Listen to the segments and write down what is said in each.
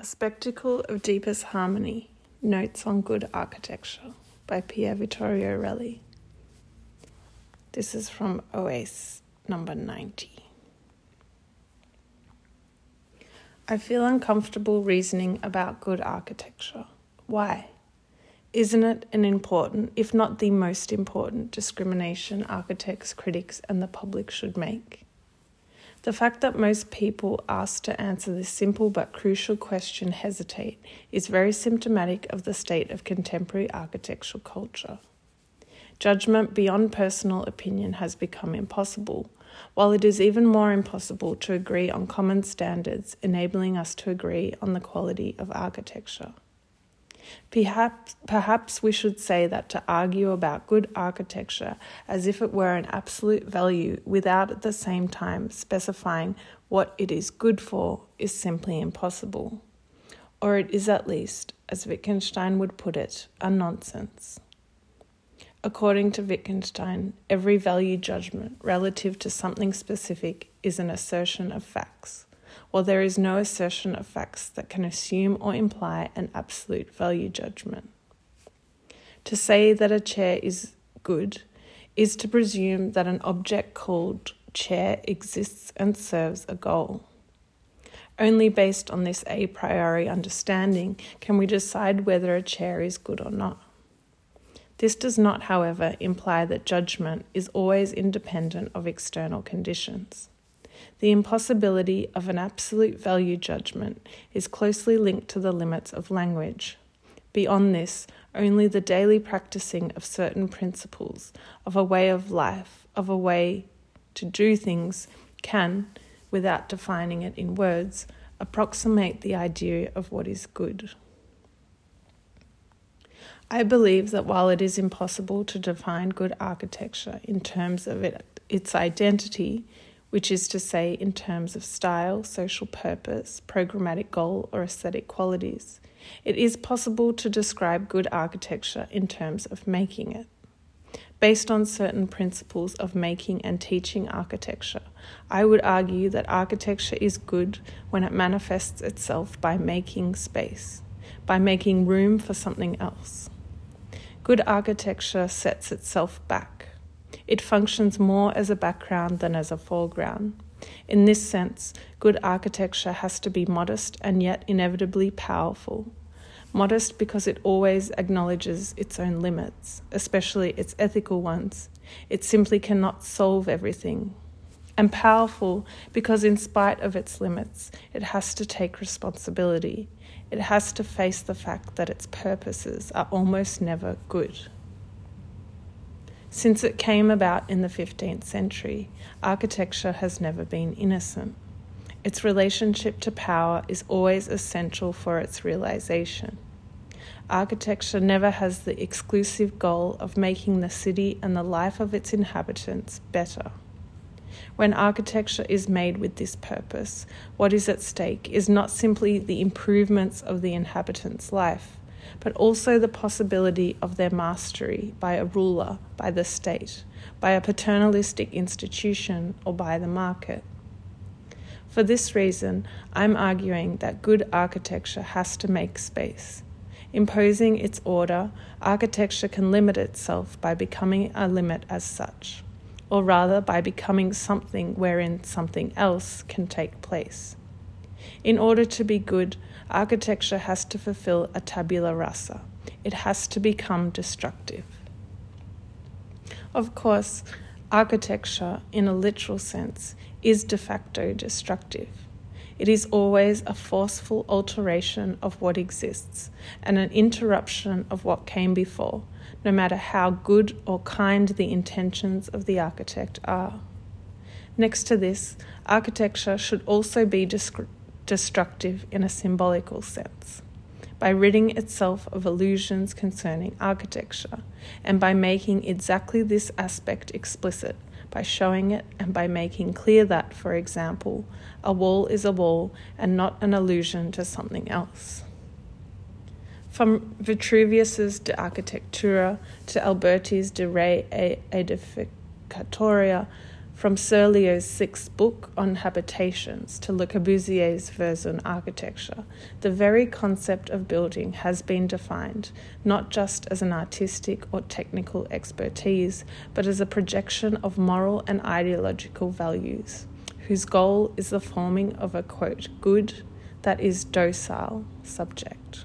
A Spectacle of Deepest Harmony Notes on Good Architecture by Pier Vittorio Aureli. This is from OASE number 90. I feel uncomfortable reasoning about good architecture. Why? Isn't it an important, if not the most important, discrimination architects, critics, and the public should make? The fact that most people asked to answer this simple but crucial question hesitate is very symptomatic of the state of contemporary architectural culture. Judgment beyond personal opinion has become impossible, while it is even more impossible to agree on common standards enabling us to agree on the quality of architecture. Perhaps, perhaps we should say that to argue about good architecture as if it were an absolute value without at the same time specifying what it is good for is simply impossible. Or it is at least, as Wittgenstein would put it, a nonsense. According to Wittgenstein, every value judgment relative to something specific is an assertion of facts while there is no assertion of facts that can assume or imply an absolute value judgment. To say that a chair is good is to presume that an object called chair exists and serves a goal. Only based on this a priori understanding can we decide whether a chair is good or not. This does not, however, imply that judgment is always independent of external conditions. The impossibility of an absolute value judgment is closely linked to the limits of language. Beyond this, only the daily practicing of certain principles, of a way of life, of a way to do things, can, without defining it in words, approximate the idea of what is good. I believe that while it is impossible to define good architecture in terms of it, its identity, which is to say, in terms of style, social purpose, programmatic goal, or aesthetic qualities. It is possible to describe good architecture in terms of making it. Based on certain principles of making and teaching architecture, I would argue that architecture is good when it manifests itself by making space, by making room for something else. Good architecture sets itself back it functions more as a background than as a foreground. In this sense, good architecture has to be modest and yet inevitably powerful. Modest because it always acknowledges its own limits, especially its ethical ones. It simply cannot solve everything. And powerful because, in spite of its limits, it has to take responsibility. It has to face the fact that its purposes are almost never good. Since it came about in the 15th century, architecture has never been innocent. Its relationship to power is always essential for its realization. Architecture never has the exclusive goal of making the city and the life of its inhabitants better. When architecture is made with this purpose, what is at stake is not simply the improvements of the inhabitant's life, but also the possibility of their mastery by a ruler, by the state, by a paternalistic institution, or by the market. For this reason, I'm arguing that good architecture has to make space. Imposing its order, architecture can limit itself by becoming a limit as such, or rather by becoming something wherein something else can take place. In order to be good, architecture has to fulfill a tabula rasa. It has to become destructive. Of course, architecture, in a literal sense, is de facto destructive. It is always a forceful alteration of what exists and an interruption of what came before, no matter how good or kind the intentions of the architect are. Next to this, architecture should also be destructive in a symbolical sense, by ridding itself of illusions concerning architecture, and by making exactly this aspect explicit, by showing it and by making clear that, for example, a wall is a wall and not an allusion to something else. From Vitruvius's De Architectura to Alberti's De Re Aedificatoria, From Serlio's sixth book on habitations to Le Corbusier's Vers une architecture, the very concept of building has been defined not just as an artistic or technical expertise, but as a projection of moral and ideological values, whose goal is the forming of a quote, good, that is docile subject.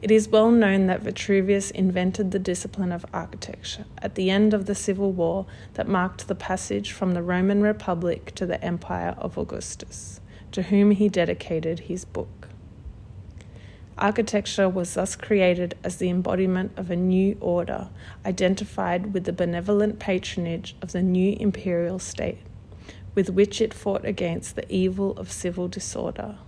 It is well known that Vitruvius invented the discipline of architecture at the end of the civil war that marked the passage from the Roman Republic to the empire of Augustus, to whom he dedicated his book. Architecture was thus created as the embodiment of a new order, identified with the benevolent patronage of the new imperial state, with which it fought against the evil of civil disorder.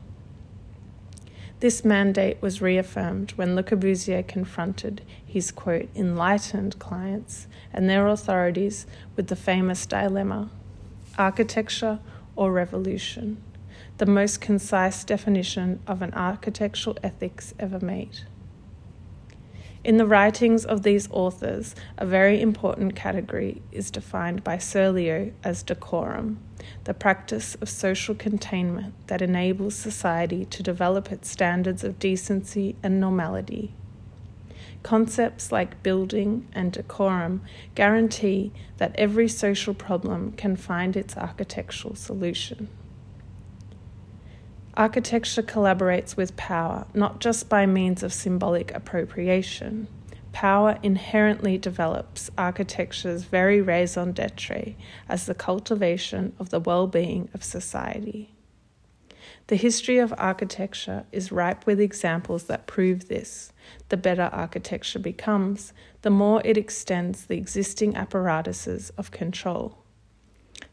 This mandate was reaffirmed when Le Corbusier confronted his quote, enlightened clients and their authorities with the famous dilemma architecture or revolution, the most concise definition of an architectural ethics ever made. In the writings of these authors, a very important category is defined by Serlio as decorum, the practice of social containment that enables society to develop its standards of decency and normality. Concepts like building and decorum guarantee that every social problem can find its architectural solution. Architecture collaborates with power, not just by means of symbolic appropriation. Power inherently develops architecture's very raison d'etre as the cultivation of the well being of society. The history of architecture is ripe with examples that prove this. The better architecture becomes, the more it extends the existing apparatuses of control.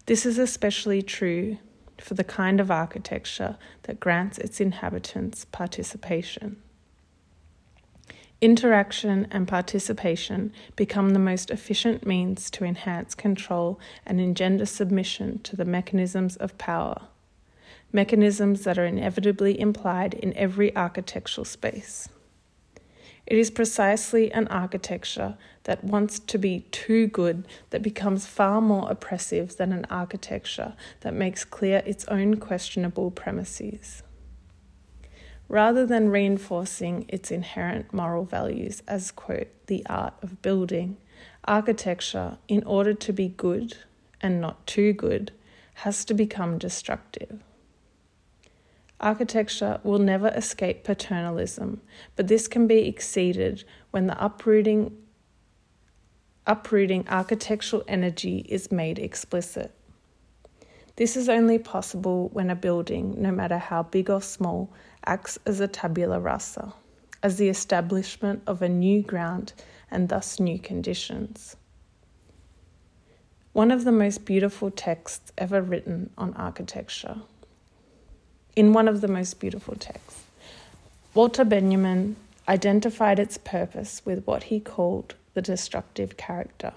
This is especially true for the kind of architecture that grants its inhabitants participation. Interaction and participation become the most efficient means to enhance control and engender submission to the mechanisms of power, mechanisms that are inevitably implied in every architectural space. It is precisely an architecture that wants to be too good that becomes far more oppressive than an architecture that makes clear its own questionable premises. Rather than reinforcing its inherent moral values as, quote, the art of building, architecture, in order to be good and not too good, has to become destructive. Architecture will never escape paternalism, but this can be exceeded when the uprooting, uprooting architectural energy is made explicit. This is only possible when a building, no matter how big or small, acts as a tabula rasa, as the establishment of a new ground and thus new conditions. One of the most beautiful texts ever written on architecture in one of the most beautiful texts. Walter Benjamin identified its purpose with what he called the destructive character.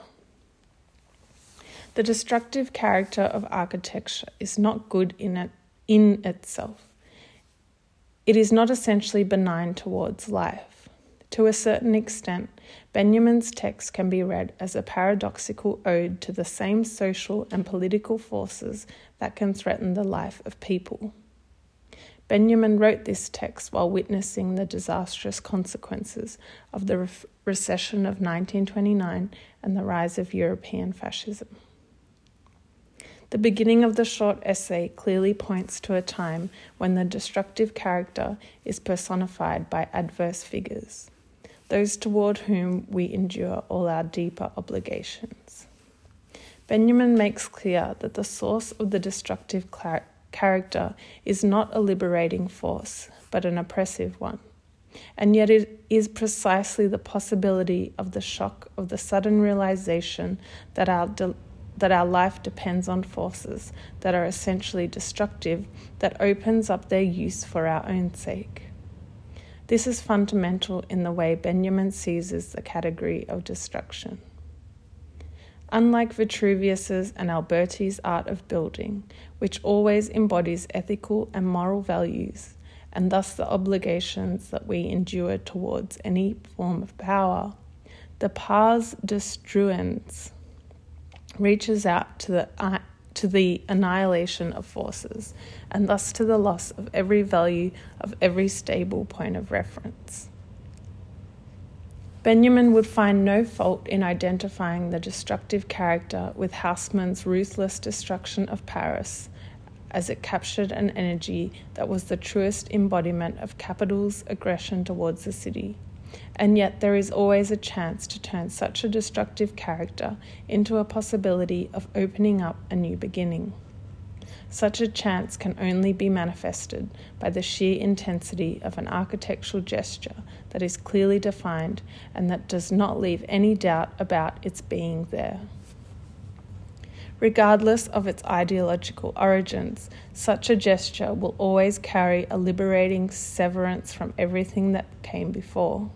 The destructive character of architecture is not good in, it, in itself. It is not essentially benign towards life. To a certain extent, Benjamin's text can be read as a paradoxical ode to the same social and political forces that can threaten the life of people. Benjamin wrote this text while witnessing the disastrous consequences of the re- recession of 1929 and the rise of European fascism. The beginning of the short essay clearly points to a time when the destructive character is personified by adverse figures, those toward whom we endure all our deeper obligations. Benjamin makes clear that the source of the destructive character is not a liberating force, but an oppressive one. And yet, it is precisely the possibility of the shock of the sudden realization that our, de- that our life depends on forces that are essentially destructive that opens up their use for our own sake. This is fundamental in the way Benjamin seizes the category of destruction. Unlike Vitruvius's and Alberti's art of building, which always embodies ethical and moral values, and thus the obligations that we endure towards any form of power, the pars destruens reaches out to the uh, to the annihilation of forces, and thus to the loss of every value of every stable point of reference. Benjamin would find no fault in identifying the destructive character with Haussmann's ruthless destruction of Paris, as it captured an energy that was the truest embodiment of capital's aggression towards the city. And yet, there is always a chance to turn such a destructive character into a possibility of opening up a new beginning. Such a chance can only be manifested by the sheer intensity of an architectural gesture that is clearly defined and that does not leave any doubt about its being there. Regardless of its ideological origins, such a gesture will always carry a liberating severance from everything that came before.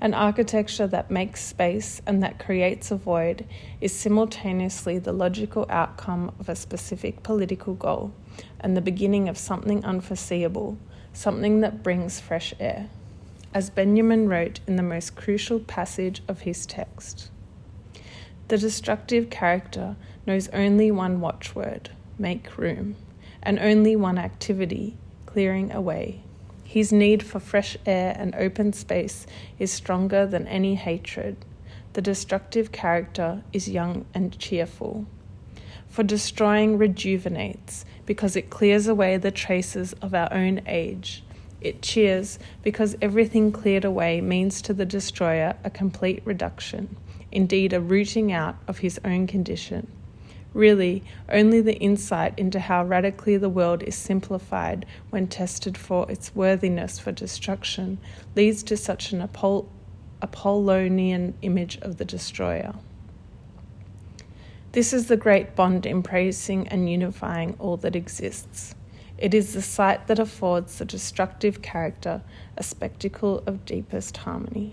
An architecture that makes space and that creates a void is simultaneously the logical outcome of a specific political goal and the beginning of something unforeseeable, something that brings fresh air, as Benjamin wrote in the most crucial passage of his text. The destructive character knows only one watchword make room, and only one activity clearing away. His need for fresh air and open space is stronger than any hatred. The destructive character is young and cheerful. For destroying rejuvenates because it clears away the traces of our own age. It cheers because everything cleared away means to the destroyer a complete reduction, indeed, a rooting out of his own condition. Really, only the insight into how radically the world is simplified when tested for its worthiness for destruction leads to such an Apol- Apollonian image of the destroyer. This is the great bond embracing and unifying all that exists. It is the sight that affords the destructive character a spectacle of deepest harmony.